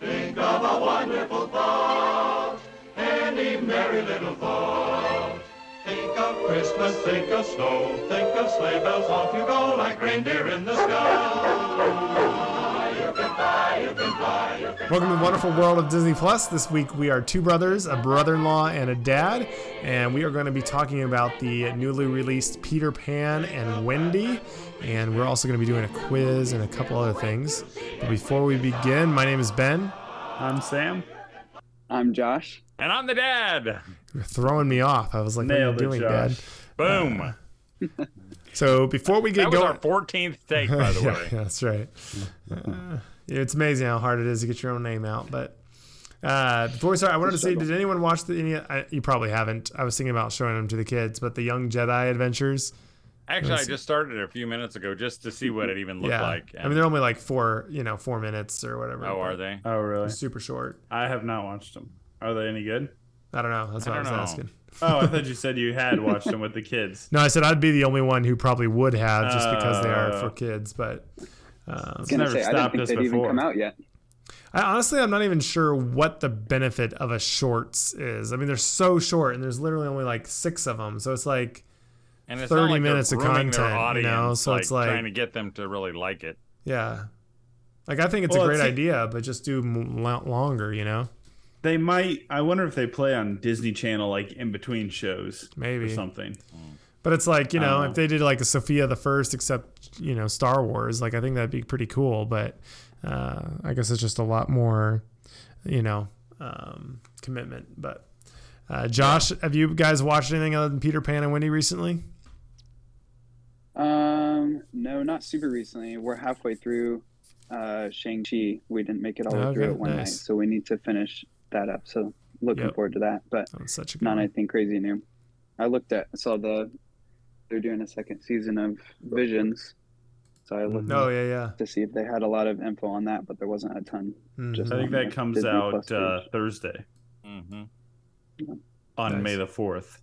Think of a wonderful thought, any merry little thought. Think of Christmas, think of snow, think of sleigh bells, off you go like reindeer in the sky. Welcome to the wonderful world of Disney Plus. This week we are two brothers, a brother-in-law and a dad, and we are going to be talking about the newly released Peter Pan and Wendy, and we're also going to be doing a quiz and a couple other things. But before we begin, my name is Ben. I'm Sam. I'm Josh. And I'm the dad. You're throwing me off. I was like, Nailed "What are you doing, Dad?" Josh. Boom. So before we get that was going, our 14th take, by the yeah, way. that's right. Uh, it's amazing how hard it is to get your own name out. But uh, before we start, I wanted to say, did anyone watch the? Any, I, you probably haven't. I was thinking about showing them to the kids, but the Young Jedi Adventures. Actually, I just started it a few minutes ago just to see what it even looked yeah, like. I mean they're only like four, you know, four minutes or whatever. oh, are they? Oh, really? Super short. I have not watched them. Are they any good? I don't know. That's I what I, was know. asking. Oh, I thought you said you had watched them with the kids. No, I said I'd be the only one who probably would have just because they are Uh, for kids. But Uh, I was gonna never say I didn't stopped think us they'd even before. come out yet. I honestly, I'm not even sure what the benefit of a shorts is. I mean, they're so short, and there's literally only like six of them, so it's like, And it's 30 like minutes of grooming their content, you know, so like, it's like- trying to get them to really like it. yeah, like I think it's Well, a great it's- idea, but just do m- longer, you know? They might. I wonder if they play on Disney Channel like in between shows Maybe. or something. Hmm. But it's like you know, don't if they did like a Sofia the First, except you know Star Wars, like I think that'd be pretty cool. But uh, I guess it's just a lot more, you know, um, commitment. But uh, Josh, have you guys watched anything other than Peter Pan and Wendy recently? Um, no, not super recently. We're halfway through uh, Shang Chi. We didn't make it all the way through it one night, so we need to finish that up. So looking Yep. forward to that. But it's such a good not one. anything crazy new. I looked at, I saw the they're doing a second season of Visions, so I looked Oh yeah, yeah. to see if they had a lot of info on that, but there wasn't a ton. Mhm. Just I think that comes Disney out uh, page. Thursday hmm on Nice. May the fourth.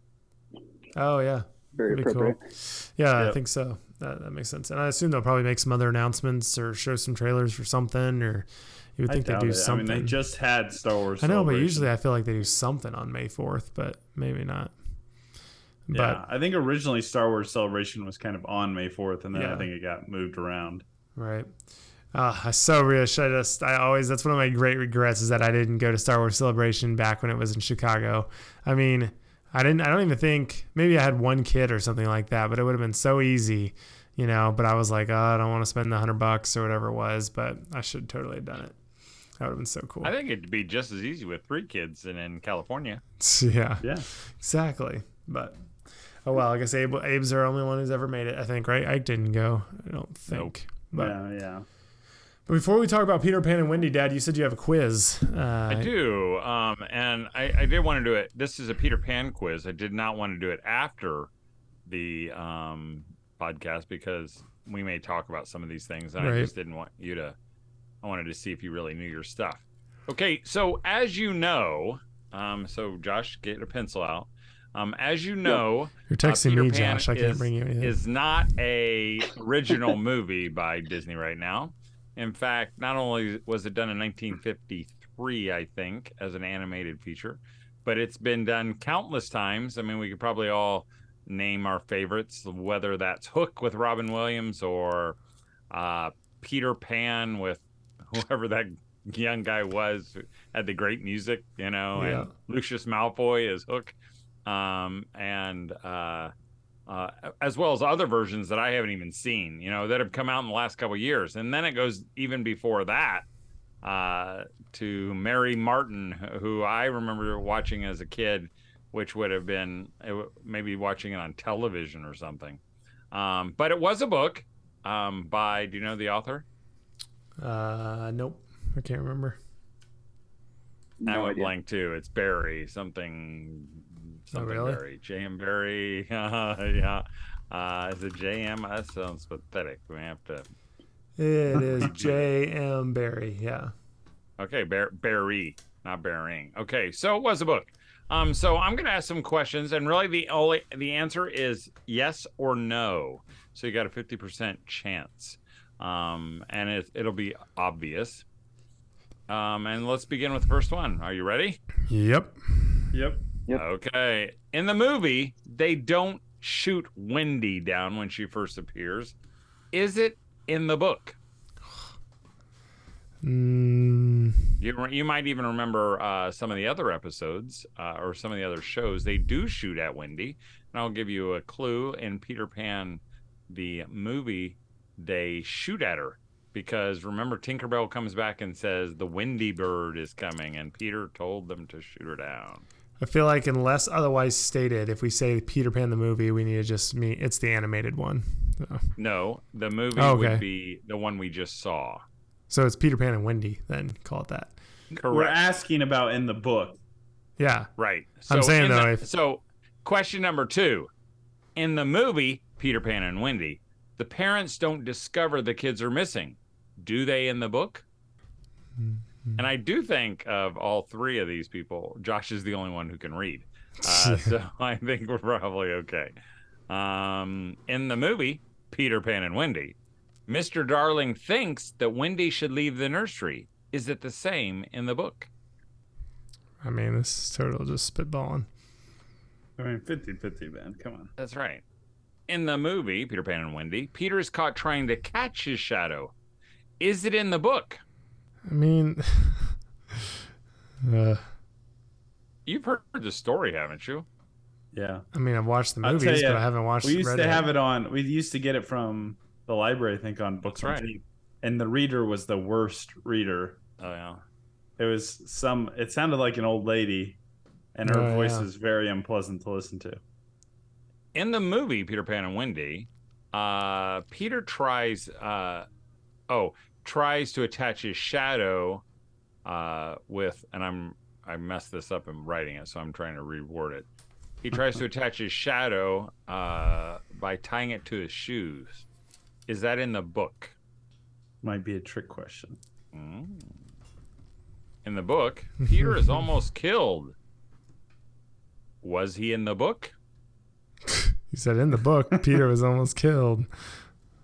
Oh yeah. Very Pretty cool. appropriate. Yeah, I think so. That, that makes sense. And I assume they'll probably make some other announcements or show some trailers for something, or you would I think they doubt do it. something. I mean, they just had Star Wars. I know, but usually I feel like they do something on May 4th, but maybe not. But yeah, I think originally Star Wars Celebration was kind of on May fourth, and then Yeah. I think it got moved around. right. Uh, I so wish I just I always that's one of my great regrets is that I didn't go to Star Wars Celebration back when it was in Chicago. I mean, I didn't I don't even think maybe I had one kid or something like that, but it would have been so easy, you know, but I was like, oh, I don't want to spend the 100 bucks or whatever it was, but I should totally have done it. That would have been so cool. I think it'd be just as easy with three kids and in California. yeah. Yeah, Exactly. But oh well, I guess Abe, Abe's our only one who's ever made it. I think, right? Ike didn't go. I don't think. But, yeah, yeah. but before we talk about Peter Pan and Wendy, Dad, you said you have a quiz. Uh, I do. Um, and I, I did want to do it. This is a Peter Pan quiz. I did not want to do it after the um, podcast because we may talk about some of these things. And Right. I just didn't want you to, I wanted to see if you really knew your stuff. Okay. So, as you know, um, so Josh, get a pencil out. Um, as you know, You're texting Peter me, Pan Josh. I can't is- bring you anything. is not a original movie by Disney right now. In fact, not only was it done in 1953, I think, as an animated feature, but it's been done countless times. I mean, we could probably all name our favorites, whether that's Hook with Robin Williams or uh, Peter Pan with whoever that young guy was had the great music, you know, Yeah. and Lucius Malfoy as Hook, um, and uh, uh, as well as other versions that I haven't even seen, you know, that have come out in the last couple of years. And then it goes even before that uh, to Mary Martin, who I remember watching as a kid, which would have been maybe watching it on television or something. Um, but it was a book um, by, do you know the author? uh, nope. I can't remember. I went idea. blank too. It's Barry something. Something Oh, really? Barry. J.M. Barrie. yeah. Uh, is it J.M.? That sounds pathetic. We have to. It is J.M. Barrie. Yeah. Okay, Bar- Barry, not Bearing. Okay, so it was a book. Um, so I'm gonna ask some questions, and really the only the answer is yes or no. So you got a 50% chance, um, and it, it'll be obvious. Um, and let's begin with the first one. Are you ready? Yep. Yep. Yep. Okay. In the movie, they don't shoot Wendy down when she first appears. Is it in the book? Mm, You, you might even remember uh, some of the other episodes uh, or some of the other shows. They do shoot at Wendy. And I'll give you a clue. In Peter Pan, the movie, they shoot at her because remember, Tinkerbell comes back and says, The Wendy bird is coming. And Peter told them to shoot her down. I feel like unless otherwise stated, if we say Peter Pan the movie, we need to just mean it's the animated one. So, No, the movie Oh, okay. would be the one we just saw. so it's Peter Pan and Wendy. Then call it that. Correct. We're asking about in the book. Yeah. Right. I'm saying, in though, the- if- so question number two: in the movie Peter Pan and Wendy, the parents don't discover the kids are missing, do they? In the book, hmm. And I do think of all three of these people, Josh is the only one who can read, uh, so I think we're probably okay. Um, in the movie Peter Pan and Wendy, Mr. Darling thinks that Wendy should leave the nursery. Is it the same in the book? I mean, this is total just spitballing. I mean, 50 50, man. Come on. That's right. In the movie, Peter Pan and Wendy, Peter is caught trying to catch his shadow. Is it in the book? I mean, uh, You've heard the story, haven't you? Yeah. I mean, I've watched the I'll movies, ya, but I haven't watched. We used read to have it on, we used to get it from the library, I think, on Books That's on right. And the reader was the worst reader. Oh yeah. It was some, it sounded like an old lady, and her Oh, voice yeah. is very unpleasant to listen to. In the movie Peter Pan and Wendy, uh, Peter tries, uh, oh, tries to attach his shadow uh, with, and I'm I messed this up in writing it, so I'm trying to reword it. He tries to attach his shadow uh, by tying it to his shoes. Is that in the book? Might be a trick question. Mm. In the book, Peter is almost killed. Was he in the book? You said in the book, Peter was almost killed.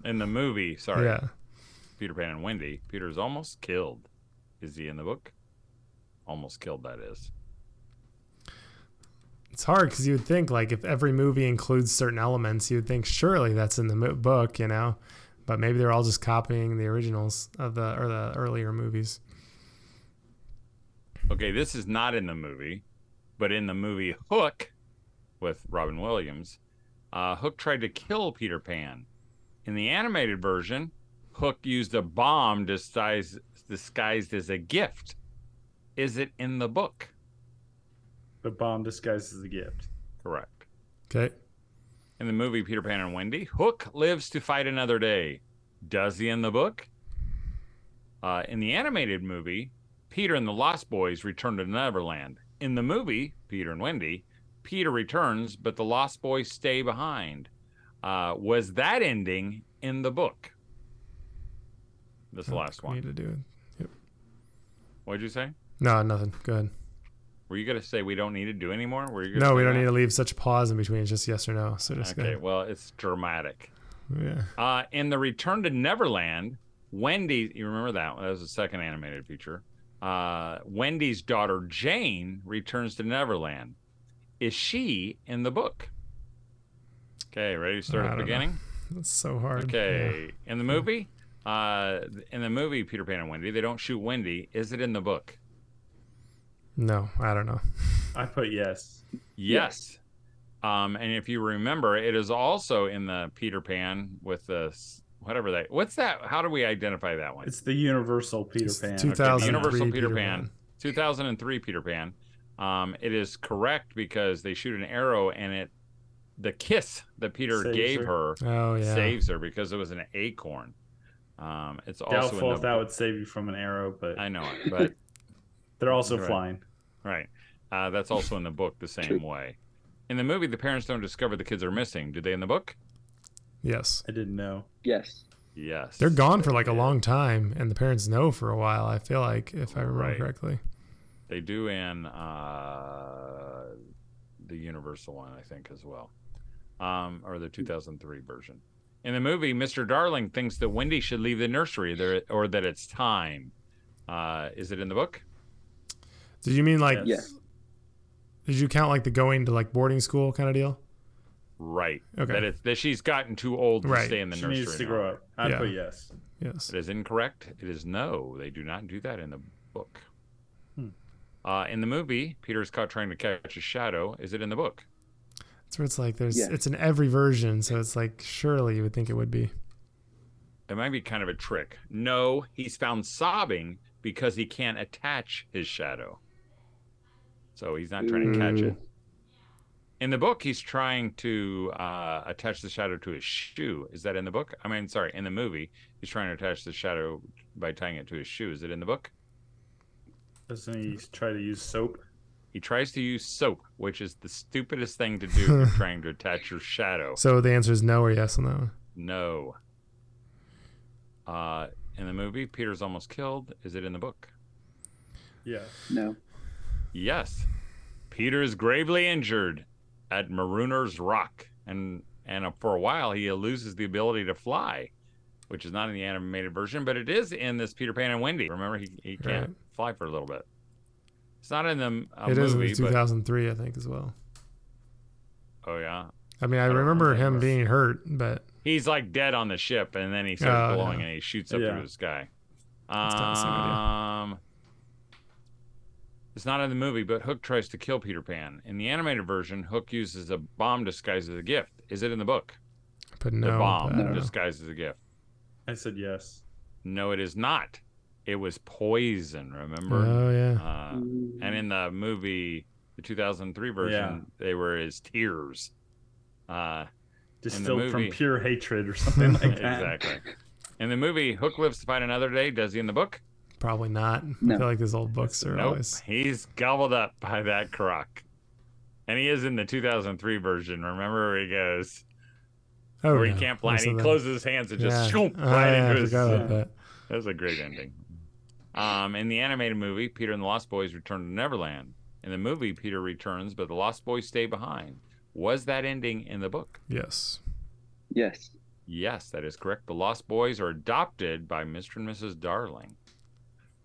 In the movie, sorry, Yeah. Peter Pan and Wendy, Peter is almost killed. Is he in the book? Almost killed, that is. It's hard because you would think like if every movie includes certain elements, you would think surely that's in the mo- book, you know. But maybe they're all just copying the originals of the or the earlier movies. Okay, this is not in the movie, but in the movie Hook with Robin Williams, uh, Hook tried to kill Peter Pan. In the animated version, Hook used a bomb disguised, disguised as a gift. Is it in the book? The bomb disguised as a gift. Correct. Okay. In the movie Peter Pan and Wendy, Hook lives to fight another day. Does he in the book? Uh, in the animated movie, Peter and the Lost Boys return to Neverland. In the movie, Peter and Wendy, Peter returns, but the Lost Boys stay behind. Uh, was that ending in the book? This last We need to do it. Yep. What'd you say? No, nothing. Good. Were you going to say we don't need to do anymore? Were you gonna No, we don't that? need to leave such a pause in between. It's just yes or no. So just Okay, go. well, it's dramatic. Yeah. Uh, in the Return to Neverland, Wendy, you remember that? That was the second animated feature. Uh, Wendy's daughter Jane returns to Neverland. Is she in the book? Okay, ready to start at the don't know. beginning? That's so hard. Okay, in the movie, uh, in the movie Peter Pan and Wendy, they don't shoot Wendy. Is it in the book? No, I don't know. I put yes. Yes. Um, and if you remember, it is also in the Peter Pan with the whatever that. What's that? How do we identify that one? It's the universal Peter It's Pan. 2003 Universal Peter Peter Pan. 2003 Peter Pan. Um, it is correct because they shoot an arrow and it, the kiss that Peter Saves gave her. her, Oh yeah. saves her because it was an acorn. Um, it's also Doubtful if that would save you from an arrow, but I know it, but they're also Right. flying. right. Uh, that's also in the book the same way. In the movie, the parents don't discover the kids are missing. Do they in the book? Yes. I didn't know. Yes. Yes. They're gone for like a long time, and the parents know for a while. I feel like, if I remember Right. correctly. They do in uh, the Universal one, I think, as well, um, or the 2003 version. In the movie, Mr. Darling thinks that Wendy should leave the nursery there, or that it's time. Uh, is it in the book? Did you mean like? Yes. Yeah. Did you count like the going to like boarding school kind of deal? Right. Okay. That it's that she's gotten too old to Right. stay in the She nursery. needs to now. grow up. I'd Yeah. put yes. Yes. It is incorrect. It is no. They do not do that in the book. Hmm. Uh, in the movie, Peter is caught trying to catch a shadow. Is it in the book? That's where it's like there's Yeah. it's in every version, so it's like surely you would think it would be. It might be kind of a trick. No, he's found sobbing because he can't attach his shadow. So he's not trying to catch it. In the book, he's trying to uh, attach the shadow to his shoe. Is that in the book? I mean, sorry, in the movie, he's trying to attach the shadow by tying it to his shoe. Is it in the book? Doesn't he try to use soap? He tries to use soap, which is the stupidest thing to do if you're trying to attach your shadow. So the answer is no or yes on that one. No. Uh, in the movie, Peter's almost killed. Is it in the book? Yeah. No. Yes. Peter is gravely injured at Marooner's Rock, and and for a while he loses the ability to fly, which is not in the animated version, but it is in this Peter Pan and Wendy. Remember, he, he can't Right. fly for a little bit. It's not in the uh, It is movie, in but 2003, I think, as well. oh yeah, I mean, I, don't remember him being hurt, but he's like dead on the ship, and then he starts Oh, glowing yeah. and he shoots up Yeah. through the sky. That's kinda the same idea. Um, it's not in the movie, but Hook tries to kill Peter Pan. In the animated version, Hook uses a bomb disguised as a gift. Is it in the book? but no, The bomb but I don't know. disguised as a gift. I said yes. No, it is not. It was poison. Remember? Oh yeah. Uh, and in the movie, the 2003 version, Yeah. they were his tears. Uh, Distilled from pure hatred or something like that. exactly. In the movie, Hook lives to fight another day. Does he in the book? Probably not. I feel like his old books are Nope. always. He's gobbled up by that croc. And he is in the 2003 version. Remember where he goes, Oh, where yeah. he can't fly, and he closes his hands and just yeah. shoom, Oh, right yeah, into his. forgot that. That was a great ending. Um, in the animated movie, Peter and the Lost Boys return to Neverland. In the movie, Peter returns, but the Lost Boys stay behind. Was that ending in the book? Yes. Yes. Yes, that is correct. The Lost Boys are adopted by Mr. and Mrs. Darling,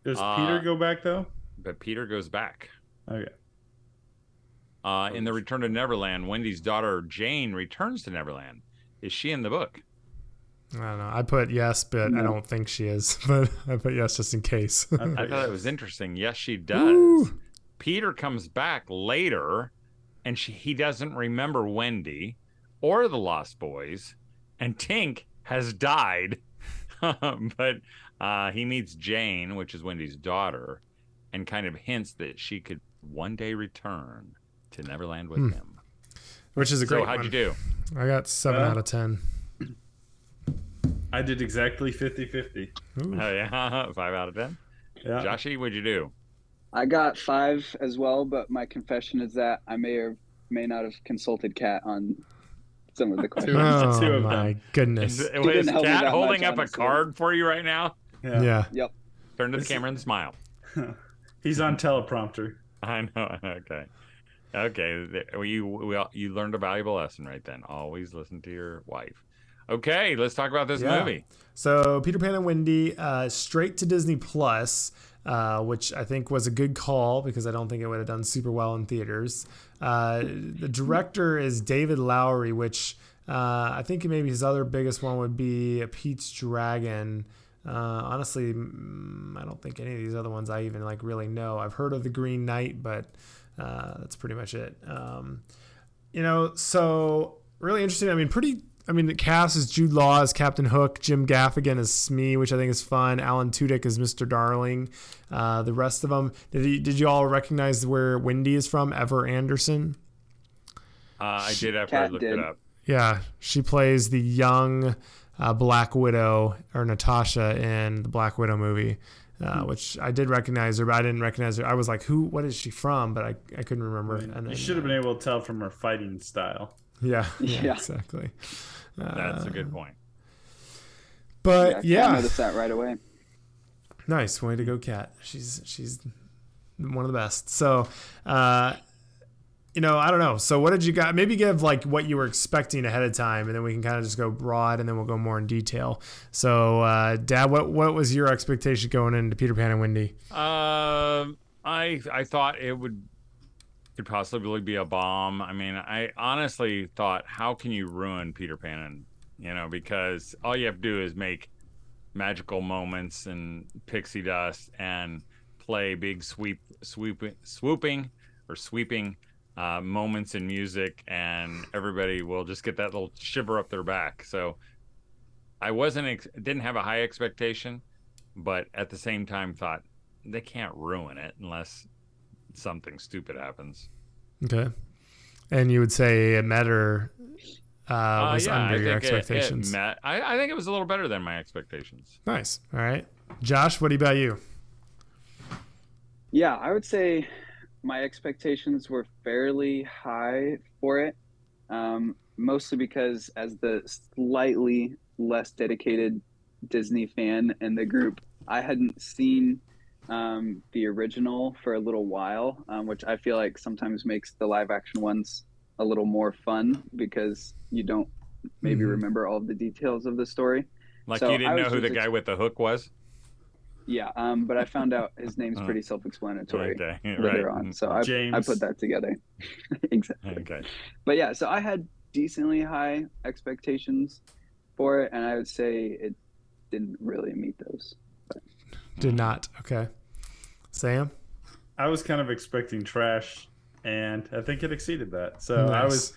Does Uh, Peter go back though? but Peter goes back. Okay. Uh, in the Return to Neverland, Wendy's daughter Jane returns to Neverland. Is she in the book? I don't know. I put yes, but I don't think she is. But I put yes just in case. I I thought it was interesting. Yes, she does. Woo. Peter comes back later, and she, he doesn't remember Wendy or the Lost Boys, and Tink has died. but uh, he meets Jane, which is Wendy's daughter, and kind of hints that she could one day return to Neverland with Hmm. him. Which is a So great how'd one. you do? I got seven Uh, out of ten. I did exactly 50-50. Oh yeah, five out of ten. Yeah. Joshy, what'd you do? I got five as well, but my confession is that I may or may not have consulted Kat on some of the questions. Two- two Oh of my them. goodness. Is, didn't is Kat holding much, up a card for you right now? Yeah. Yep. Turn to the This- camera and smile. He's on teleprompter. I know. Okay. Okay. well, You well, you learned a valuable lesson right then. Always listen to your wife. Okay, let's talk about this Yeah. movie. So Peter Pan and Wendy, uh, straight to Disney Plus, uh, which I think was a good call because I don't think it would have done super well in theaters. Uh, the director is David Lowery, which uh, I think maybe his other biggest one would be a Pete's Dragon. Uh, honestly, I don't think any of these other ones I even like really know. I've heard of the Green Knight, but uh, that's pretty much it. Um, you know, so really interesting. I mean, pretty. I mean, the cast is Jude Law as Captain Hook, Jim Gaffigan as Smee, which I think is fun. Alan Tudyk as Mr. Darling. Uh, the rest of them. Did you, did you all recognize where Wendy is from? Ever Anderson. Uh, I did after I looked did. it up. Yeah, she plays the young uh, Black Widow or Natasha in the Black Widow movie, uh, which I did recognize her, but I didn't recognize her. I was like, "Who? What is she from?" But I, I couldn't remember. I mean, and you should have been able to tell from her fighting style. Yeah, yeah, Yeah. exactly. That's a Uh, good point. But I yeah, noticed that right away. Nice way to go, Kat. She's she's one of the best. So, uh, you know, I don't know. So what did you got? Maybe give like what you were expecting ahead of time, and then we can kind of just go broad, and then we'll go more in detail. So, uh, Dad, what what was your expectation going into Peter Pan and Wendy? Um, I I thought it would could possibly be a bomb. I mean, I honestly thought, how can you ruin Peter Pan? And you know, because all you have to do is make magical moments and pixie dust and play big sweep swooping swooping or sweeping uh, moments in music, and everybody will just get that little shiver up their back. So I wasn't ex- didn't have a high expectation, but at the same time thought they can't ruin it unless something stupid happens. Okay, and you would say it met or uh, Uh, was yeah, I under your think it- expectations. It, met. I, I think it was a little better than my expectations. Nice. All right, Josh, what about you? Yeah, I would say my expectations were fairly high for it, um, mostly because as the slightly less dedicated Disney fan in the group, I hadn't seen um, the original for a little while, um, which I feel like sometimes makes the live action ones a little more fun because you don't maybe Mhm. remember all of the details of the story. Like So you didn't know who the just guy with the hook was. Yeah, um, but I found out his name's pretty self-explanatory Okay, later right. on, so I, I put that together. exactly. Okay. But yeah, so I had decently high expectations for it, and I would say it didn't really meet those. Did not. Okay, Sam. I was kind of expecting trash, and I think it exceeded that. So I was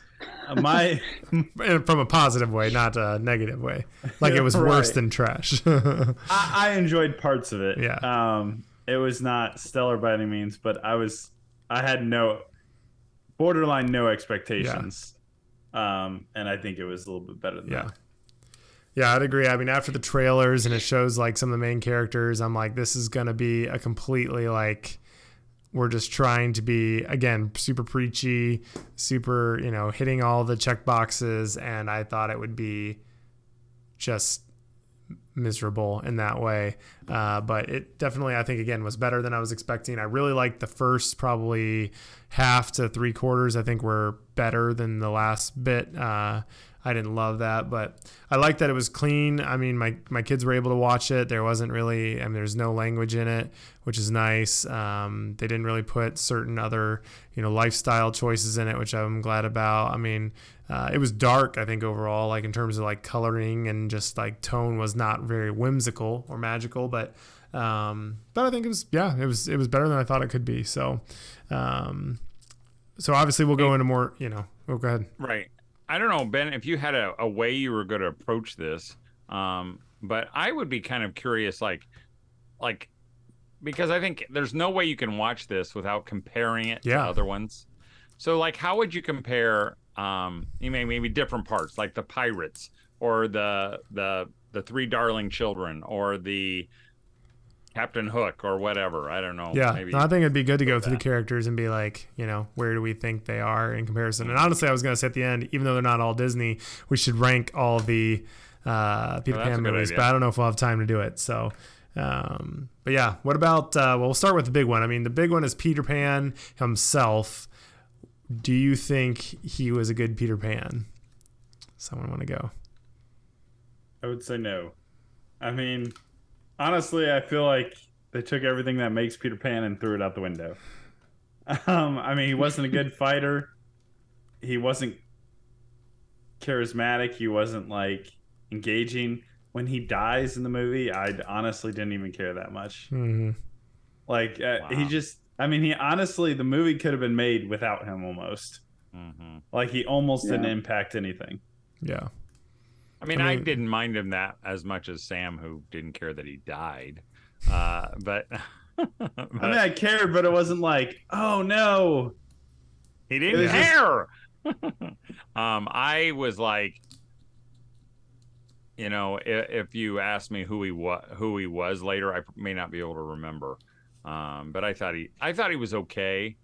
uh, my from a positive way, not a negative way. Like it was worse than trash. I, I enjoyed parts of it. Yeah. Um, it was not stellar by any means, but I was I had no borderline no expectations. Um, and I think it was a little bit better than yeah. that. Yeah, I'd agree. I mean, after the trailers and it shows like some of the main characters, I'm like, this is gonna be a completely like we're just trying to be again super preachy, super you know hitting all the check boxes, and I thought it would be just miserable in that way. Uh, but it definitely, I think, again, was better than I was expecting. I really liked the first probably half to three quarters. I think were better than the last bit. Uh, I didn't love that, but I like that it was clean. I mean, my, my kids were able to watch it. There wasn't really, I mean, there's no language in it, which is nice. Um, they didn't really put certain other, you know, lifestyle choices in it, which I'm glad about. I mean, uh, it was dark, I think, overall, like in terms of like coloring and just like tone was not very whimsical or magical, but, um, but I think it was, yeah, it was, it was better than I thought it could be. So, um, so obviously we'll go into more, you know, oh, go ahead. Right. I don't know, Ben, if you had a, a way you were going to approach this, um, but I would be kind of curious, like, like, because I think there's no way you can watch this without comparing it Yeah. to other ones. So, like, how would you compare, um, you may maybe different parts, like the pirates or the the the three darling children or the Captain Hook or whatever. I don't know. Yeah, Maybe. no, I think it'd be good to go through the characters and be like, you know, where do we think they are in comparison? And honestly, I was gonna say at the end, even though they're not all Disney, we should rank all the uh, Peter Oh, Pan movies. idea. But I don't know if we'll have time to do it. So, um, but yeah, what about? Uh, well, we'll start with the big one. I mean, the big one is Peter Pan himself. Do you think he was a good Peter Pan? Someone want to go? I would say no. I mean, honestly, I feel like they took everything that makes Peter Pan and threw it out the window. Um, I mean, he wasn't a good fighter. He wasn't charismatic. He wasn't like engaging. When he dies in the movie, I honestly didn't even care that much. hmm Like uh, he just, I mean, he honestly, the movie could have been made without him almost. Mhm. Like he almost didn't impact anything. Yeah. I mean, I I, didn't mind him that as much as Sam, who didn't care that he died. Uh, but, but I mean, I cared, but it wasn't like, oh no. he didn't was just- care. um, I was like, you know, if, if you ask me who he was, who he was later, I may not be able to remember. Um, but I thought he, I thought he was okay,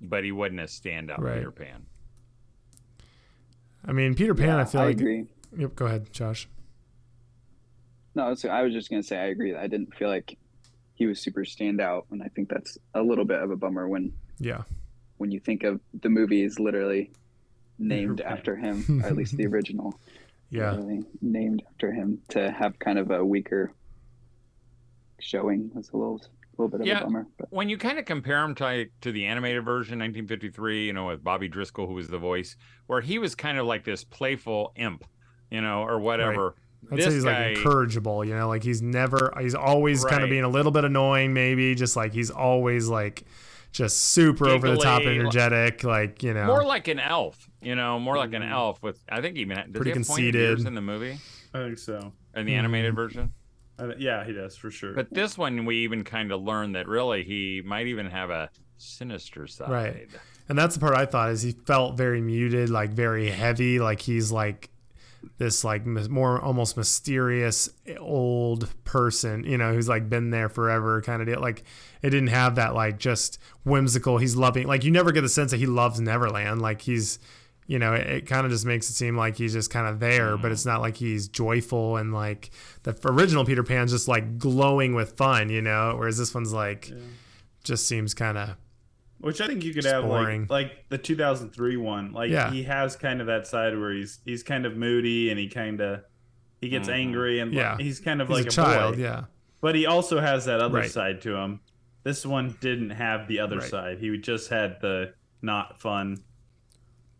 but he wasn't a standout Right. Peter Pan. I mean, Peter Pan. Yeah, I feel like. agree. Yep. Go ahead, Josh. No, so I was just gonna say I agree. I didn't feel like he was super standout, and I think that's a little bit of a bummer when Yeah. when you think of the movie is literally named after him, or at least the original. Yeah. literally named after him to have kind of a weaker showing was a little a little bit of Yeah. a bummer. But when you kind of compare him to to the animated version 1953 you know with bobby driscoll who was the voice where he was kind of like this playful imp you know or whatever I'd this say he's guy like incorrigible, you know, like he's never, he's always kind of being a little bit annoying, maybe, just like he's always like just super over the top energetic, like, you know. more like an elf you know more like an mm. elf with i think even does Pretty he conceited. in the movie I think so. in the animated mm. version I th- yeah, he does for sure. but this one we even kind of learn that really he might even have a sinister side Right. And that's the part I thought is he felt very muted, like very heavy, like he's like this like more almost mysterious eh, old person, you know, who's like been there forever kind of deal. Like it didn't have that like just whimsical. He's loving like you never get the sense that he loves Neverland. Like he's you know, it, it kind of just makes it seem like he's just kind of there, but it's mm-hmm. not like he's joyful and like the original Peter Pan's just like glowing with fun, you know, whereas this one's like just seems kind of Which I think you could Just have boring. like like the 2003 one. Like Yeah. he has kind of that side where he's he's kind of moody and he kind of he gets Mhm. angry and Yeah. he's kind of he's like a a, child, boy. yeah. But he also has that other Right. side to him. This one didn't have the other Right. side. He just had the not fun,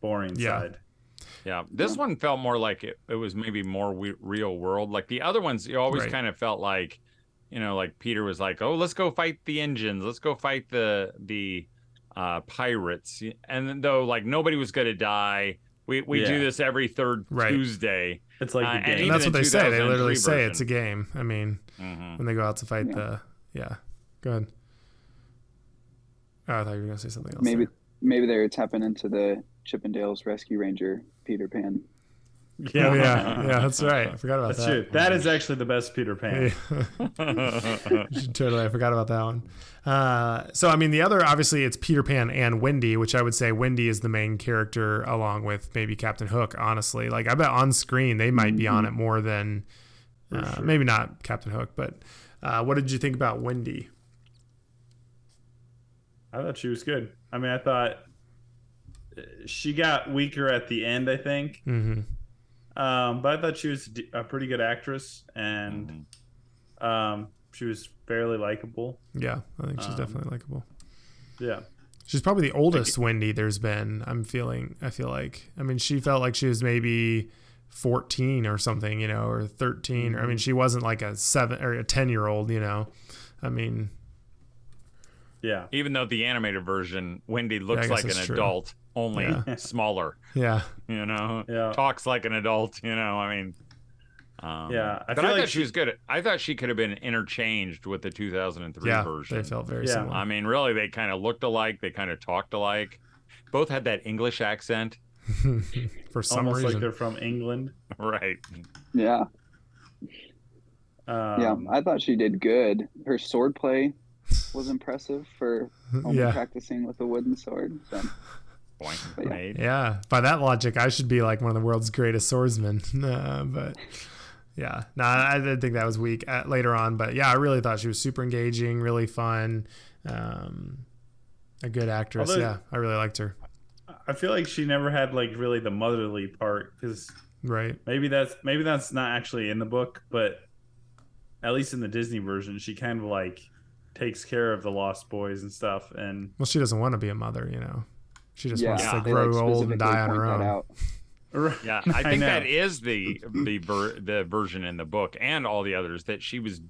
boring Yeah. side. Yeah, this one felt more like it, it was maybe more we- real world. Like the other ones, you always Right. kind of felt like, you know, like Peter was like, "Oh, let's go fight the engines. Let's go fight the the uh, pirates." And though, like nobody was going to die. We we do this every third Right. Tuesday. It's like Uh, and. And that's what they say. They 2003 literally say it's a game. I mean, hmm when they go out to fight Yeah. the yeah. Go ahead. Oh, I thought you were gonna say something else. maybe there. maybe they're tapping into the Chippendales Rescue Ranger Peter Pan. Oh, yeah, yeah, that's right. I forgot about That's that. true. That is actually the best Peter Pan. totally, I forgot about that one. Uh, so, I mean, the other obviously it's Peter Pan and Wendy, which I would say Wendy is the main character along with maybe Captain Hook. Honestly, like I bet on screen they might be on it more than uh, maybe not Captain Hook. But uh, what did you think about Wendy? I thought she was good. I mean, I thought uh, she got weaker at the end. I think, hmm um, but I thought she was a pretty good actress, and um, she was fairly likable. Yeah, I think she's Um, definitely likable. Yeah, She's probably the oldest Wendy there's been. I'm feeling. I feel like. I mean, she felt like she was maybe 14 or something, you know, or 13. Or I mean, she wasn't like a seven or a 10 year old, you know. I mean, yeah, Even though the animated version, Wendy looks guess like an true. adult, only Yeah. smaller. yeah, You know, Yeah. talks like an adult. You know, I mean. Um, Yeah, I but feel I like thought she she- was good. I thought she could have been interchanged with the 2003 yeah. version. They felt very Yeah. similar. I mean, really, they kind of looked alike. They kind of talked alike. Both had that English accent, For some reason. almost like they're from England. right? Yeah, Um, yeah. I thought she did good. Her sword play was impressive for only yeah. practicing with a wooden sword. So Point yeah. Yeah. By that logic, I should be like one of the world's greatest swordsmen. Uh, but yeah, no, I didn't think that was weak uh, later on. But yeah, I really thought she was super engaging, really fun, um, a good actress. Although- yeah, I really liked her. I feel like she never had like really the motherly part because Right. maybe that's maybe that's not actually in the book, but at least in the Disney version, she kind of like takes care of the Lost Boys and stuff. And Well, she doesn't want to be a mother, you know. She just yeah, wants to grow like, old and die on her own. out. Yeah, I think know. that is the the ver- the version in the book and all the others that she was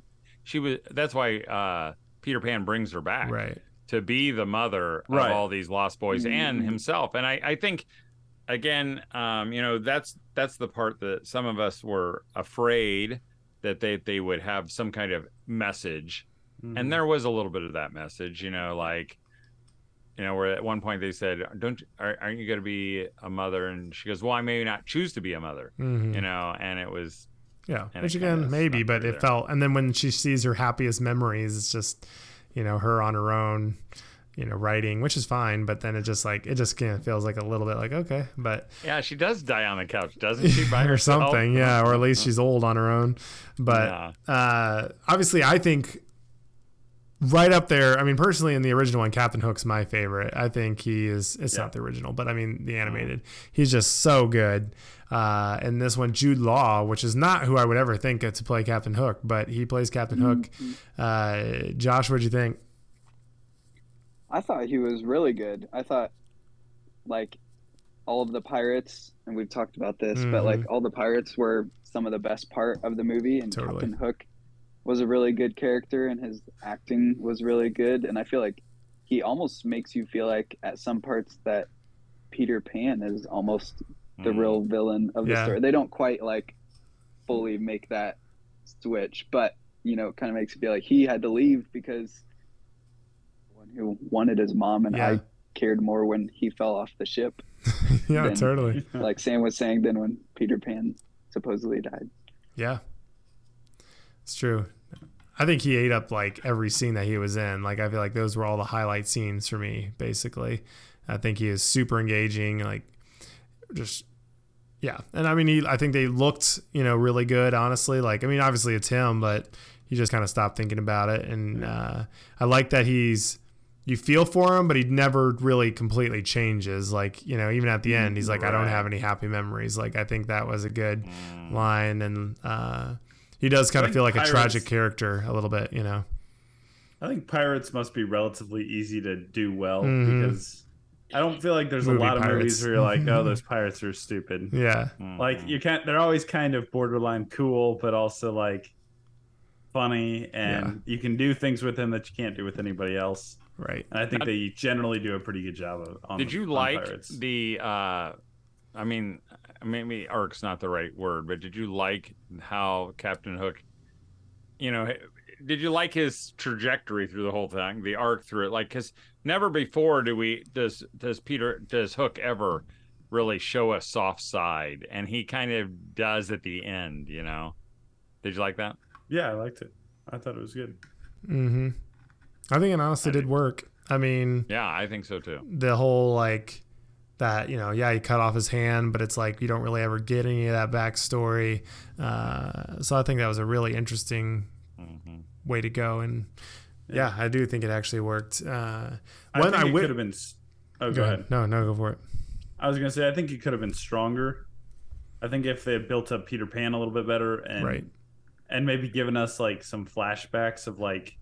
she was. That's why uh, Peter Pan brings her back Right. to be the mother Right. of all these lost boys and Mhm. himself. And I I think again, um, you know, that's that's the part that some of us were afraid that they they would have some kind of message Mm-hmm. and there was a little bit of that message you know like you know where at one point they said don't are, aren't you going to be a mother and she goes well i may not choose to be a mother hmm you know and it was Yeah. Which again, maybe, but it there. felt, and then when she sees her happiest memories, it's just, you know, her on her own, you know, writing, which is fine. But then it just like, it just kind of feels like a little bit like, okay, but, yeah she does die on the couch doesn't she by or herself? something. Yeah. Or at least she's old on her own. But Yeah. uh, obviously, I think right up there. I mean, personally, in the original one, Captain Hook's my favorite. I think he is. It's Yeah. not the original, but I mean the animated. He's just so good. Uh, and this one, Jude Law, which is not who I would ever think to play Captain Hook, but he plays Captain Hook. Uh, Josh, what'd you think? I thought he was really good. I thought like all of the pirates, and we've talked about this, but like all the pirates were some of the best part of the movie, and Totally. Captain Hook was a really good character, and his acting was really good. And I feel like he almost makes you feel like at some parts that Peter Pan is almost the Mm. real villain of the story. They don't quite like fully make that switch, but you know, it kind of makes you feel like he had to leave because one who wanted his mom, and Yeah. I cared more when he fell off the ship, yeah, Then- totally. like Sam was saying, than when Peter Pan supposedly died. Yeah, it's true. I think he ate up like every scene that he was in. Like I feel like those were all the highlight scenes for me. Basically, I think he is super engaging. Like just yeah, and I mean, he, I think they looked you know really good. Honestly, like I mean, obviously it's him, but you just kind of stop thinking about it. And uh, I like that he's you feel for him, but he never really completely changes. Like you know, even at the end, he's like, I don't have any happy memories. Like I think that was a good Mm. line and uh he does kind of feel like a tragic character a little bit you know I think pirates must be relatively easy to do well Mhm. because I don't feel like there's Movie a lot of movies where you're like, oh, those pirates are stupid. yeah Mm. Like you can't. They're always kind of borderline cool, but also like funny, and you can do things with them that you can't do with anybody else. right And I think Now- they generally do a pretty good job of. On, Did you on like pirates. the? uh I mean, maybe arc's not the right word, but did you like how Captain Hook? You know, did you like his trajectory through the whole thing, the arc through it? Like, because never before do we does does Peter does Hook ever really show a soft side, and he kind of does at the end. You know, did you like that? Yeah, I liked it. I thought it was good. mm-hmm i think it honestly I did did. work i mean Yeah, I think so too. the whole like that you know yeah he cut off his hand but it's like you don't really ever get any of that backstory uh so i think that was a really interesting hmm way to go and yeah, i do think it actually worked uh I when think i, it could have been. Oh, go ahead. no no go for it I was gonna say I think it could have been stronger. I think if they had built up Peter Pan a little bit better and right and maybe given us like some flashbacks of like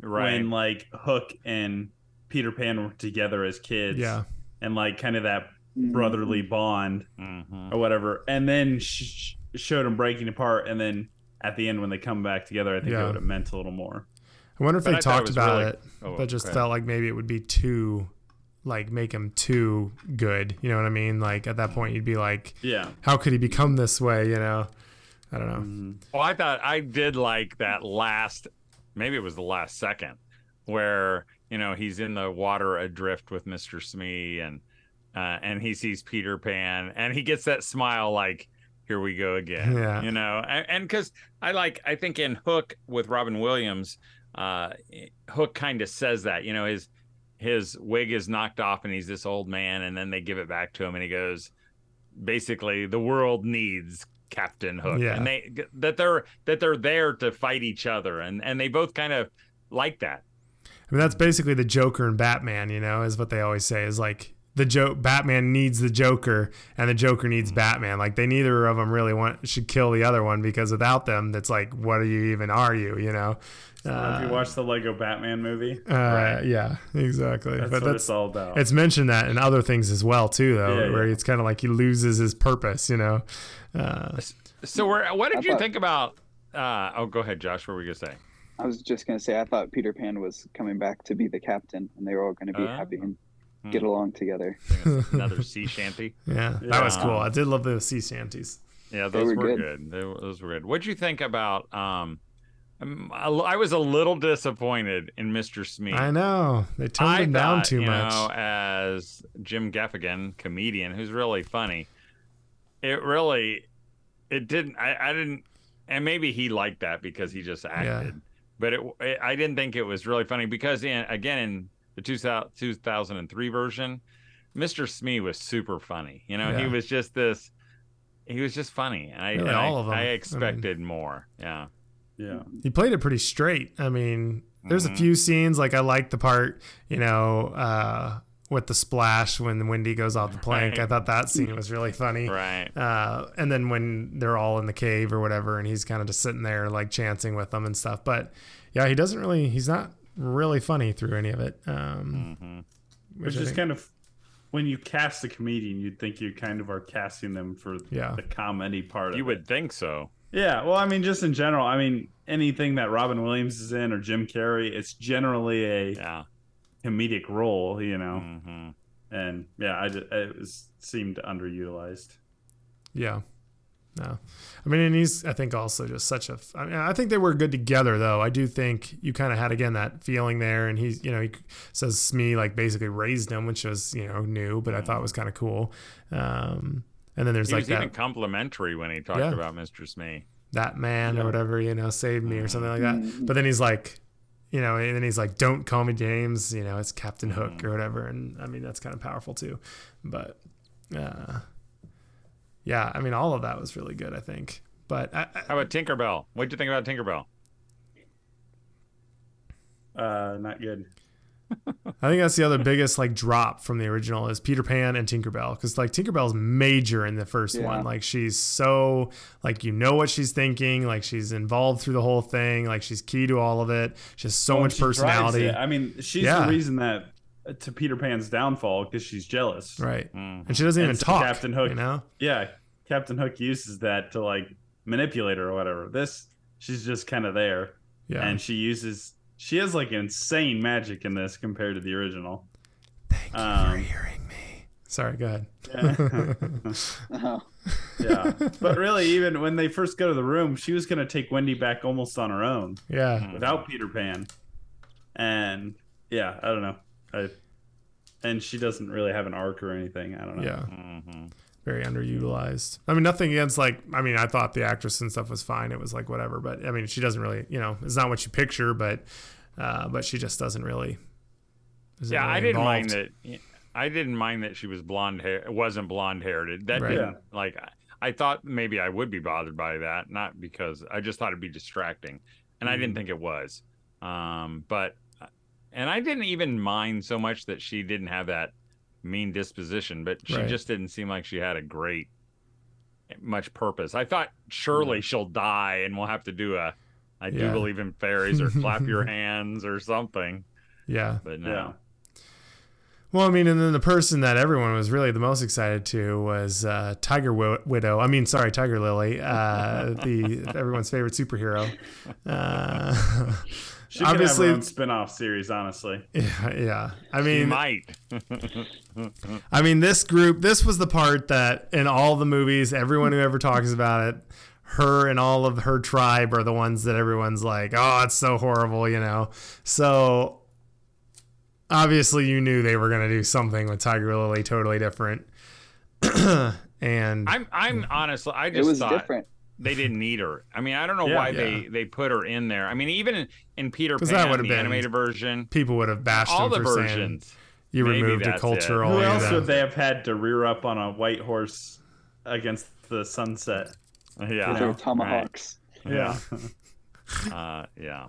Right. when like Hook and Peter Pan were together as kids. yeah And like kind of that Mm-hmm. brotherly bond hmm or whatever, and then sh- showed them breaking apart, and then at the end when they come back together, I think Yeah. it would have meant a little more. I wonder if But they I thought it talked about really- it, Oh, but just okay. felt like maybe it would be too, like, make him too good. You know what I mean? Like at that point, you'd be like, Yeah. how could he become this way? You know? I don't know. Mhm. Well, I thought I did like that last, maybe it was the last second, where you know he's in the water adrift with Mister Smee, and uh, and he sees Peter Pan, and he gets that smile like, "Here we go again," Yeah. you know, and because I like, I think in Hook with Robin Williams, uh, Hook kind of says that, you know, his his wig is knocked off, and he's this old man, and then they give it back to him, and he goes, basically, the world needs Captain Hook, Yeah. and they that they're that they're there to fight each other, and and they both kind of like that. I mean, that's basically the Joker and Batman. You know, is what they always say is like the joke. Batman needs the Joker, and the Joker Mm-hmm. needs Batman. Like they neither of them really want should kill the other one because without them, that's like, what are you even? Are you? You know? I if you watch the Lego Batman movie, uh, Right. Yeah, exactly. that's but what that's it's all about. It's mentioned that in other things as well too, though, Yeah, where yeah. it's kind of like he loses his purpose, you know. Uh, So, where, what did I you thought- think about? Uh, oh, go ahead, Josh. What were you gonna say? I was just gonna say I thought Peter Pan was coming back to be the captain, and they were all gonna be Oh. happy and Hmm. get along together. Another sea shanty. yeah, that was cool. I did love those sea shanties. Yeah, They those were were, good. good. They, those were good. What'd you think about? Um, um, I, I was a little disappointed in Mr. Smee. I know they toned I him down too you much. know, as Jim Gaffigan, comedian, who's really funny. It really, it didn't. I, I didn't, and maybe he liked that because he just acted. But it, it, I didn't think it was really funny because in again in the 2000, 2003 version, Mr. Smee was super funny. You know, he was just this. He was just funny. I, Really, and I- all of them. I I mean- expected more. Yeah. yeah. He played it pretty straight. I mean, there's a few scenes like I like the part, you know, uh, with the splash when Wendy goes off the plank. Right. I thought that scene was really funny. Right. Uh, and then when they're all in the cave or whatever, and he's kind of just sitting there like chancing with them and stuff. But yeah, he doesn't really. He's not really funny through any of it. Um, Mhm. Which I is think- kind of when you cast a comedian, you'd think you kind of are casting them for Yeah. the comedy part You of would it. think so. Yeah, well, I mean, just in general, I mean, anything that Robin Williams is in or Jim Carrey, it's generally a Yeah. Comedic role, you know. hmm And yeah, I just, it was seemed underutilized. Yeah. No. I mean, and he's, I think, also just such a. I mean, I think they were good together, though. I do think you kind of had, again, that feeling there. And he's, you know, he says Smee, like, basically raised him, which was, you know, new, but I thought was kind of cool. Um, and then there's He like was that, even complimentary when he talked Yeah. about Mr. Smee. that man Yeah. or whatever, you know, saved me or something like that. Mhm. But then he's like, you know, and then he's like, don't call me James, you know, it's Captain Hook or whatever. And I mean, that's kind of powerful too. But, uh, yeah, I mean, all of that was really good, I think. But I, I, How about Tinkerbell? What'd you think about Tinkerbell? Uh, not good. I think that's the other biggest like drop from the original is Peter Pan and Tinkerbell because like Tinkerbell's major in the first Yeah. one. Like she's so like you know what she's thinking. Like she's involved through the whole thing. Like she's key to all of it. She has so Well, much personality. I mean, she's Yeah. the reason that uh, to Peter Pan's downfall because she's jealous. Right. Mhm. And she doesn't And even so talk. Captain Hook- You know. Yeah, Captain Hook uses that to like manipulate her or whatever. This, she's just kind of there, Yeah. and she uses. She has like insane magic in this compared to the original. Thank you um, for hearing me. Sorry. Go ahead. Yeah. Oh, yeah, but really, even when they first go to the room, she was gonna take Wendy back almost on her own yeah. without Peter Pan, and yeah, I don't know. I, and she doesn't really have an arc or anything. I don't know. Yeah. Mhm. Very underutilized. I mean, nothing against like. I mean, I thought the actress and stuff was fine. It was like whatever. But I mean, she doesn't really. You know, it's not what you picture. But, uh, but she just doesn't really. isn't Yeah, really I didn't mind that. I didn't mind that she was blonde hair. Wasn't blonde haired. That Right. didn't like. I- I thought maybe I would be bothered by that, not because I just thought it'd be distracting, and I didn't Mm-hmm. think it was. Um, but and I didn't even mind so much that she didn't have that mean disposition, but she Right. just didn't seem like she had a great much purpose. I thought surely she'll die and we'll have to do a I do Mm-hmm. Believe in fairies or clap your hands or something. Yeah. But no. Yeah. Well, I mean, and then the person that everyone was really the most excited to was uh, Tiger Wi- Widow. I mean, sorry, Tiger Lily, uh, the everyone's favorite superhero. Uh, She could Obviously- have her own spin-off series, honestly. yeah, yeah. I She mean, might. I mean, this group, this was the part that in all the movies, everyone who ever talks about it, her and all of her tribe are the ones that everyone's like, oh, it's so horrible, you know? So obviously, you knew they were going to do something with Tiger Lily totally different. and I'm I'm honestly I just it just was thought different. They didn't need her. I mean, I don't know Yeah. why Yeah. they they put her in there. I mean, even in, in Peter 'Cause Pan, that would've the been- animated version, people would have bashed all him the for saying versions. you Maybe removed a that's it. cultural. Who else would they have had to rear up on a white horse against the sunset? Yeah, With their right. tomahawks. Yeah, uh, yeah.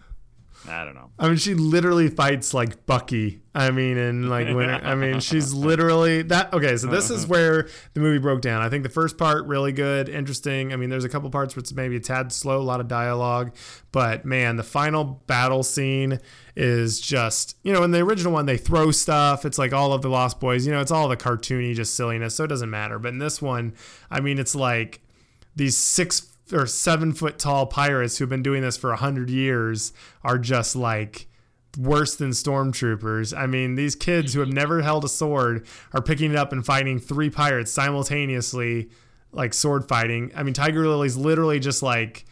I don't know. I mean, she literally fights like Bucky. I mean, and like when I mean, she's literally that. Okay, so this is where the movie broke down. I think the first part really good, interesting. I mean, there's a couple parts where it's maybe a tad slow, a lot of dialogue, but man, the final battle scene is just you know in the original one they throw stuff. It's like all of the Lost Boys. You know, it's all the cartoony just silliness, so it doesn't matter. But in this one, I mean, it's like these six or seven foot tall pirates who've been doing this for a hundred years are just like worse than stormtroopers. I mean, these kids who have never held a sword are picking it up and fighting three pirates simultaneously, like sword fighting. I mean, Tiger Lily's literally just like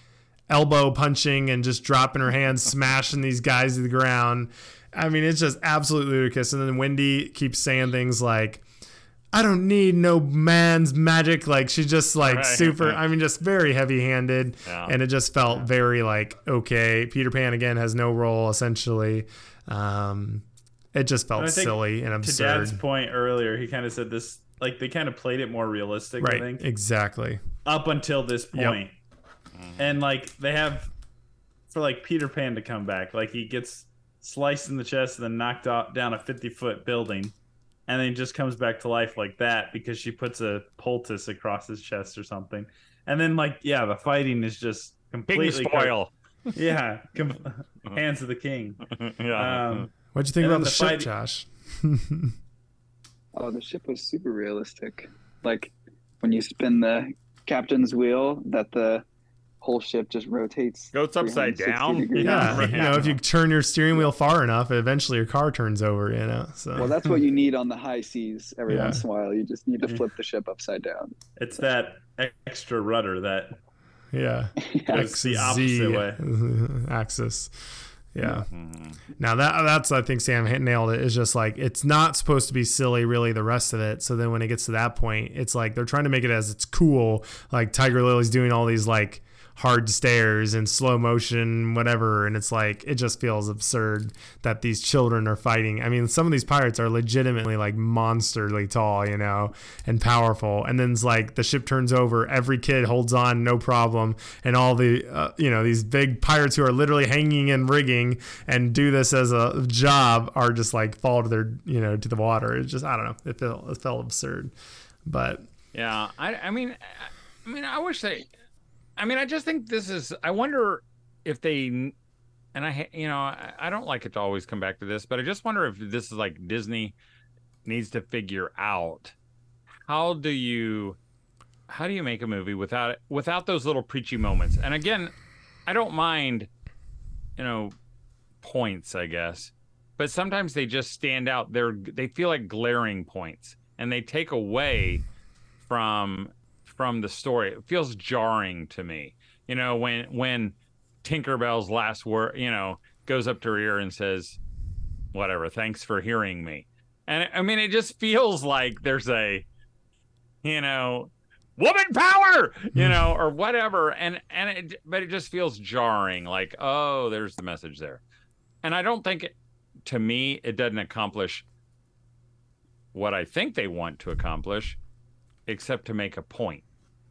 elbow punching and just dropping her hands, smashing these guys to the ground. I mean, it's just absolutely ludicrous. And then Wendy keeps saying things like, I don't need no man's magic. Like she's just like Right. super. I mean, just very heavy-handed, Yeah. and it just felt very like okay. Peter Pan again has no role essentially. Um, it just felt And I think silly and absurd. to. Dad's point earlier, he kind of said this like they kind of played it more realistic. I right? think Exactly. up until this Yep. and like they have for like Peter Pan to come back, like he gets sliced in the chest and then knocked out, down a 50 foot building and then he just comes back to life like that because she puts a poultice across his chest or something and then like yeah the fighting is just King completely spoil. yeah com- hands of the king yeah. um What'd you think about then the, the ship, fight- Josh? Oh, the ship was super realistic. Like when you spin the captain's wheel, that the whole ship just rotates. Goes upside down. degrees. Yeah, Right. you know, if you turn your steering wheel far enough, eventually your car turns over. You know, so Well, that's what you need on the high seas every Yeah. once in a while. You just need to flip the ship upside down. it's that extra rudder that yeah, Yeah. The opposite way. axis. Yeah. Mhm. Now that that's I think Sam hit- nailed it. It's just like it's not supposed to be silly, really. The rest of it. So then when it gets to that point, it's like they're trying to make it as it's cool. Like Tiger Lily's doing all these like hard stairs and slow motion, whatever, and it's like it just feels absurd that these children are fighting. I mean, some of these pirates are legitimately like monsterly tall, you know, and powerful. And then it's like the ship turns over, every kid holds on, no problem, and all the uh, you know these big pirates who are literally hanging and rigging and do this as a job are just like fall to their you know to the water. It's just I don't know. It felt it felt absurd, but Yeah, I, I mean, I- I mean, I wish they. I mean, I just think this is. I wonder if they, and I, you know, I, I don't like it to always come back to this, but I just wonder if this is like Disney needs to figure out how do you, how do you make a movie without it, without those little preachy moments? And again, I don't mind, you know, points, I guess, but sometimes they just stand out. They're they feel like glaring points, and they take away from from the story. It feels jarring to me. You know, when when Tinkerbell's last word, you know, goes up to her ear and says, "Whatever, thanks for hearing me." And I mean, it just feels like there's a, you know, woman power, you mm. know, or whatever. And and it, but it just feels jarring. Like, oh, there's the message there. And I don't think, it, to me, it doesn't accomplish what I think they want to accomplish, except to make a point.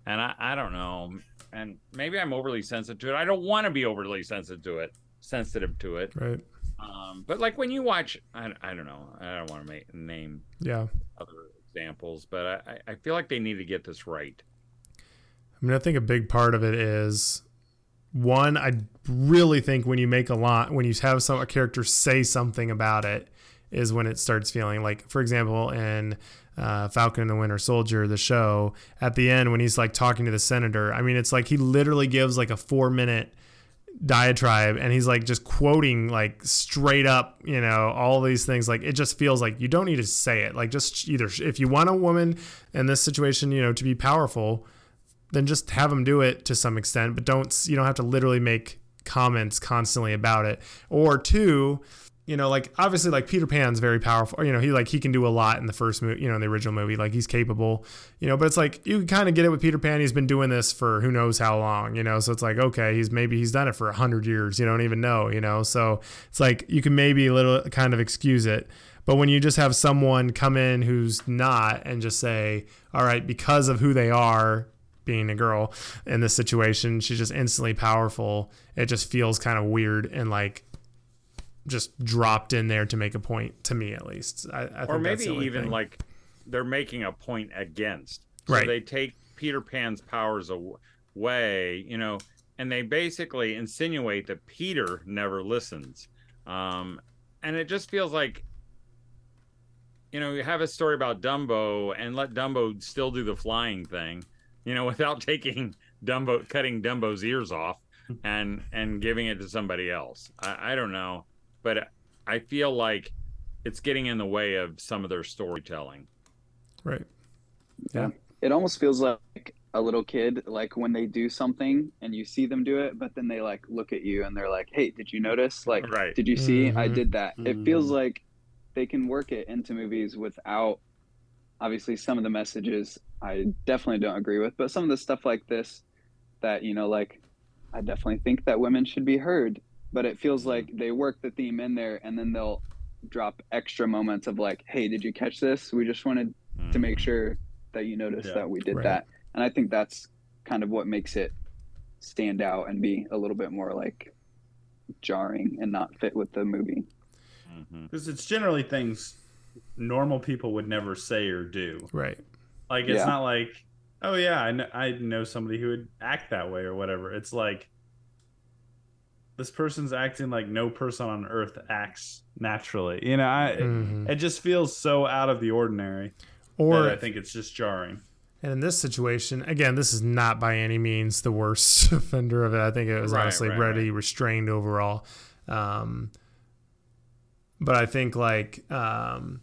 And I, I don't know. And maybe I'm overly sensitive to it. I don't want to be overly sensitive to it, sensitive to it. right, Um, but like when you watch, I, I don't know. I don't want to make, name yeah. other examples, but I, I- I feel like they need to get this right. I mean, I think a big part of it is one. I really think when you make a lot, when you have some a character say something about it, is when it starts feeling like, for example, in uh, Falcon and the Winter Soldier, the show, at the end when he's like talking to the senator. I mean, it's like he literally gives like a four minute diatribe and he's like just quoting like straight up you know all these things. Like it just feels like you don't need to say it. Like just either if you want a woman in this situation you know to be powerful then just have them do it to some extent but don't you don't have to literally make comments constantly about it. Or two you know like obviously like peter pan's very powerful you know he like he can do a lot in the first movie you know in the original movie like he's capable you know but it's like you kind of get it with peter pan he's been doing this for who knows how long you know so it's like okay he's maybe he's done it for a hundred years you don't even know you know so it's like you can maybe a little kind of excuse it but when you just have someone come in who's not and just say all right because of who they are being a girl in this situation she's just instantly powerful it just feels kind of weird and like just dropped in there to make a point to me at least I, I or maybe even thing. like they're making a point against. So Right. they take Peter Pan's powers away, you know, and they basically insinuate that Peter never listens. Um, and it just feels like, you know, you have a story about Dumbo and let Dumbo still do the flying thing, you know, without taking Dumbo, cutting Dumbo's ears off and and giving it to somebody else. I, I don't know, but I feel like it's getting in the way of some of their storytelling. right Yeah. It almost feels like a little kid, like when they do something and you see them do it, but then they like look at you and they're like, "Hey, did you notice? Like, Right. did you see? I Mhm. did that." It feels Mhm. like they can work it into movies without obviously some of the messages I definitely don't agree with, but some of the stuff like this that, you know, like I definitely think that women should be heard, but it feels mm-hmm. like they work the theme in there and then they'll drop extra moments of like, "Hey, did you catch this? We just wanted to make mm-hmm. sure that you noticed Yeah. that we did Right. that." And I think that's kind of what makes it stand out and be a little bit more like jarring and not fit with the movie. Mm-hmm. Because it's generally things normal people would never say or do. Right. Like it's Yeah. not like, oh yeah, I know, I know somebody who would act that way or whatever. It's like this person's acting like no person on earth acts naturally. You know, I Mhm. it, it just feels so out of the ordinary Or I think it's just jarring. And in this situation, again, this is not by any means the worst offender of it. I think it was Right, honestly right, pretty restrained overall. Um, but I think like um,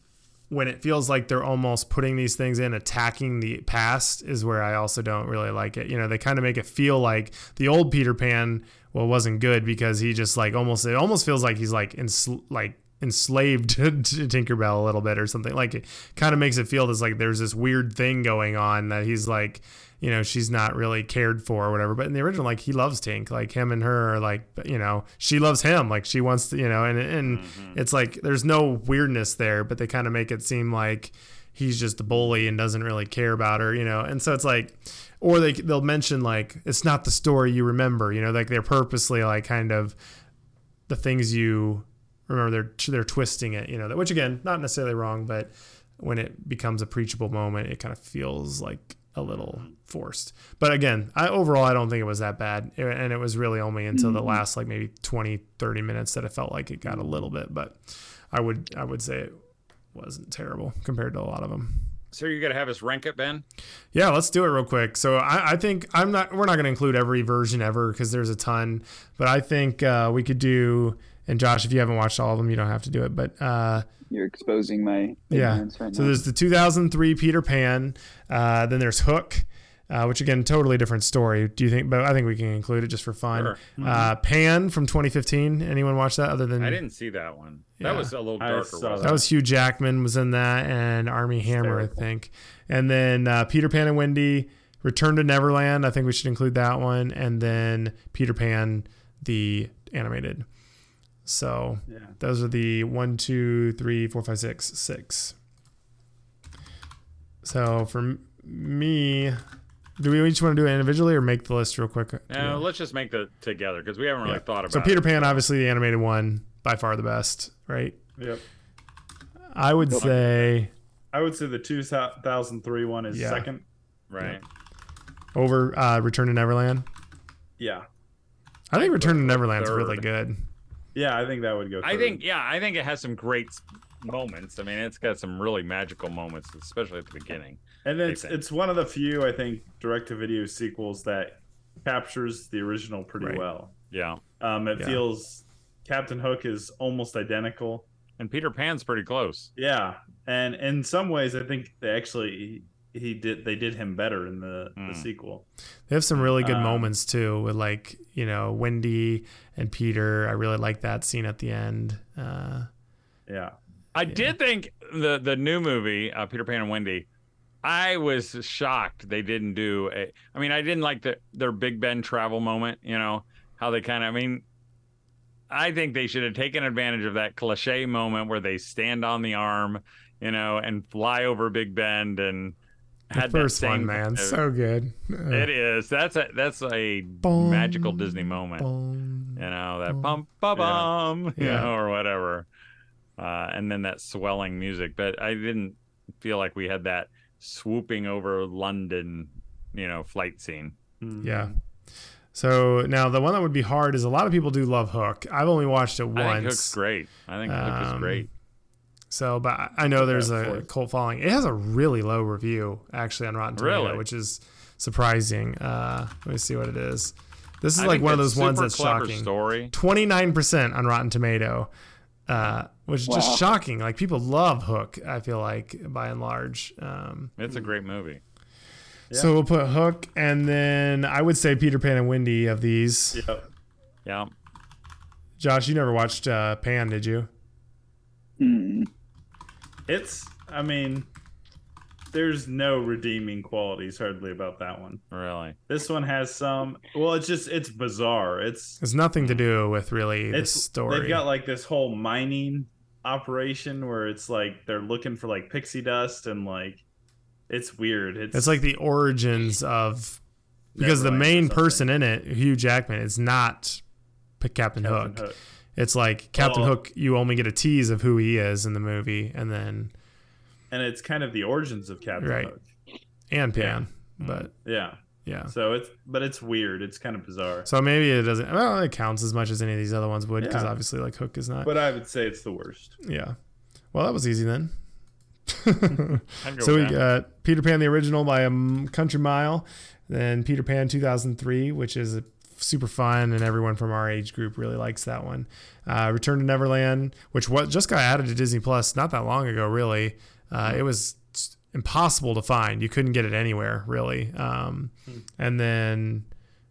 when it feels like they're almost putting these things in, attacking the past, is where I also don't really like it. You know, they kind of make it feel like the old Peter Pan. Well, wasn't good because he just like almost it almost feels like he's like ensl- like enslaved to, to Tinkerbell a little bit or something. Like it kind of makes it feel as like there's this weird thing going on that he's like, you know, she's not really cared for or whatever. But in the original, like he loves Tink, like him and her are like, you know, she loves him, like she wants to, you know, and and mm-hmm. it's like there's no weirdness there, but they kind of make it seem like he's just a bully and doesn't really care about her, you know. And so it's like, or they they'll mention like it's not the story you remember, you know, like they're purposely like kind of the things you remember they're they're twisting it you know that which again not necessarily wrong but when it becomes a preachable moment it kind of feels like a little forced. But again i overall i don't think it was that bad and it was really only until the mm-hmm. last like maybe 20 30 minutes that i felt like it got a little bit but i would i would say it wasn't terrible compared to a lot of them So you're gonna have us rank it, Ben? yeah, let's do it real quick. So I, I think I'm not. We're not going to include every version ever because there's a ton. But I think uh, we could do. And Josh, if you haven't watched all of them, you don't have to do it. But uh, You're exposing my yeah. right So now. there's the 2003 Peter Pan. Uh, then there's Hook, uh, which again, totally different story. Do you think? But I think we can include it just for fun. Sure. Uh, Pan from 2015. Anyone watch that? Other than I didn't see that one. That Yeah. was a little I darker. saw wasn't That was Hugh Jackman was in that, and Armie Hammer, I think. And then uh, Peter Pan and Wendy, Return to Neverland. I think we should include that one. And then Peter Pan, the animated. So Yeah. those are the one, two, three, four, five, six, six. So for m- me, do we each want to do it individually or make the list real quick? No, let's just make the together because we haven't really Yeah. thought about it. So it. Peter Pan, obviously the animated one, by far the best, right? Yep. I would say I would say the 2003 one is Yeah. second. right? over uh, Return to Neverland. Yeah. I think Return to like Neverland's third. really good. Yeah, I think that would go. I think, yeah, I think it has some great s- moments. I mean, it's got some really magical moments, especially at the beginning. and it's it's one of the few I think direct to video sequels that captures the original pretty Right. well. Yeah, Um, it Yeah. feels Captain Hook is almost identical. and Peter Pan's pretty close. Yeah, and in some ways, I think they actually he did they did him better in the, the Mm. sequel. They have some really good Um, moments too, with like you know Wendy and Peter. I really like that scene at the end. Uh, Yeah, I did think the the new movie, uh, Peter Pan and Wendy. I was shocked they didn't do a. I mean, I didn't like the their Big Ben travel moment. You know how they kind of. I mean, I think they should have taken advantage of that cliche moment where they stand on the arm, you know, and fly over Big Ben and the had that first one, man, so good. Uh, it is. That's a that's a Boom, magical Disney moment. boom. You know that Boom. bum ba bum, you Yeah. know, or whatever, uh, and then that swelling music. But I didn't feel like we had that swooping over London, you know, flight scene. Mhm. Yeah. So now the one that would be hard is a lot of people do love Hook. I've only watched it once. I think Hook's great. I think Hook is Um, great. So, but I- I know there's Yeah, a fourth. cult following. It has a really low review actually on Rotten Tomato, Really? which is surprising. Uh, let me see what it is. This is I like one of those ones that's shocking. Story. 29% on Rotten Tomato, uh, which is Wow. just shocking. Like people love Hook, I feel like, by and large. Um, It's a great movie. Yeah. So we'll put Hook, and then I would say Peter Pan and Wendy of these. Yep. Yeah. Josh, you never watched uh, Pan, did you? It's. I mean, there's no redeeming qualities hardly about that one. Really. This one has some. Well, it's just it's bizarre. It's It's nothing to do with really the story. They've got like this whole mining operation where it's like they're looking for like pixie dust and like it's weird. It's, It's like the origins of because the main person in it, Hugh Jackman, is not Captain, Captain Hook. Hook. it's like Captain Hook. You only get a tease of who he is in the movie, and then and it's kind of the origins of Captain Right. Hook. and Pan. But Yeah. Yeah, So it's but it's weird. It's kind of bizarre. so maybe it doesn't. Well, it counts as much as any of these other ones would because Yeah. obviously, like Hook is not. But I would say it's the worst. yeah. Well, that was easy then. So we got Peter Pan the original by a m- country mile, then Peter Pan 2003, which is super fun and everyone from our age group really likes that one. Uh, Return to Neverland, which what just got added to Disney Plus not that long ago, really. Uh, it was impossible to find. You couldn't get it anywhere really. Um, and then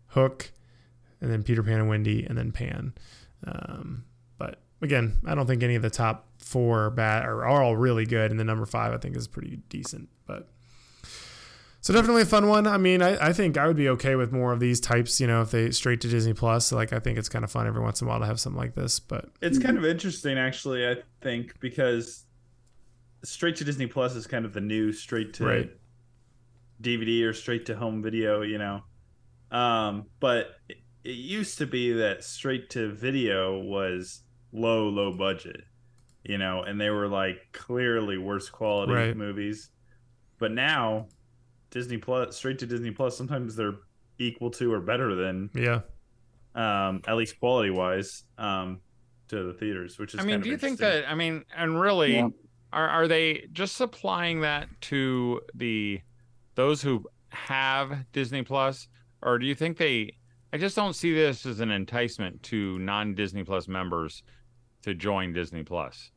Hook, and then Peter Pan and Wendy, and then Pan. Um, but again, I don't think any of the top four are are all really good, and the number five I think is pretty decent. But so definitely a fun one. I mean, I, I think I would be okay with more of these types. You know, if they straight to Disney Plus, like I think it's kind of fun every once in a while to have something like this. But It's kind of interesting, actually. I think because straight to Disney Plus is kind of the new straight to Right. DVD or straight to home video, you know. Um, but it, it used to be that straight to video was low, low budget, you know, and they were like clearly worse quality Right. movies. But now, Disney Plus, straight to Disney Plus, sometimes they're equal to or better than yeah, um, at least quality wise, um, to the theaters, which is. I mean, kind of do you think that? I mean, and really, Yeah. Are are they just supplying that to the those who have Disney Plus, or do you think they? I just don't see this as an enticement to non Disney Plus members to join Disney Plus.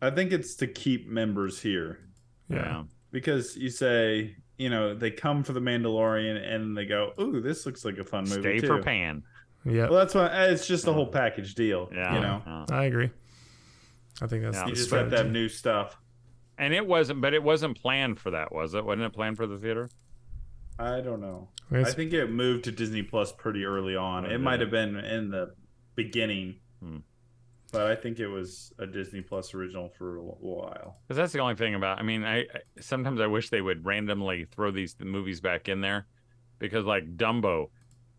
I think it's to keep members here yeah, because you say, you know, they come for the Mandalorian and they go, "Ooh, this looks like a fun movie Stay too." for Pan. yeah. Well, that's why it's just a whole package deal. Yeah, you know. I agree. I think that's Yeah. the you just have to have new stuff. And it wasn't, but it wasn't planned for that, was it? Wasn't it planned for the theater? I don't know. It's- I think it moved to Disney Plus pretty early on. It might have been in the beginning, Hmm. but I think it was a Disney Plus original for a while. Because that's the only thing about. I mean, I, I sometimes I wish they would randomly throw these movies back in there, because like Dumbo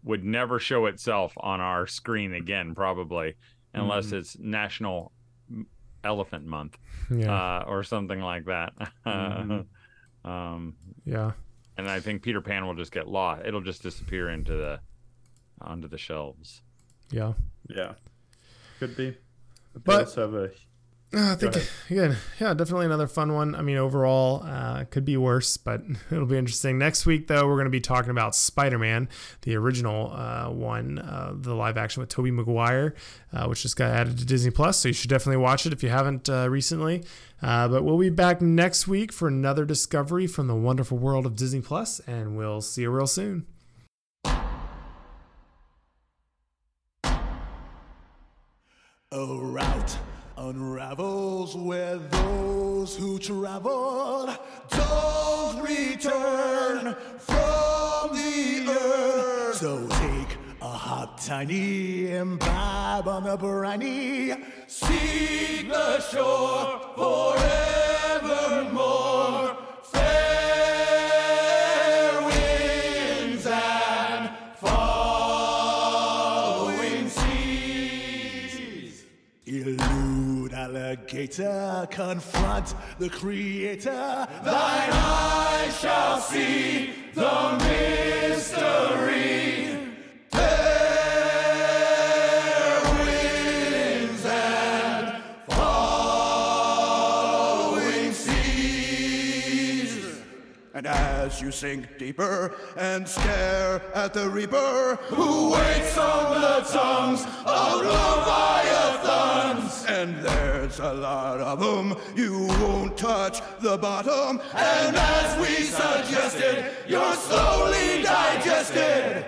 would never show itself on our screen again, probably unless Mhm. it's National Elephant Month yeah, uh, or something like that. Mhm. um, yeah. and I think Peter Pan will just get lost. It'll just disappear into the onto the shelves. Yeah. Yeah, could be. But, But- they also have a I think again, yeah, definitely another fun one. I mean, overall, uh, could be worse, but it'll be interesting. Next week, though, we're going to be talking about Spider-Man, the original uh, one, uh, the live action with Tobey Maguire, uh, which just got added to Disney Plus. So you should definitely watch it if you haven't uh, recently. Uh, but we'll be back next week for another discovery from the wonderful world of Disney Plus, and we'll see you real soon. A route unravels where those who traveled don't return from the earth. So take a hot tiny imbibe on the briny, seek the shore forevermore. Alligator, confront the creator. Thine eyes shall see the mystery. And as you sink deeper and stare at the reaper who waits on the tongues of leviathans, and there's a lot of them, you won't touch the bottom. And as we suggested, you're slowly digested.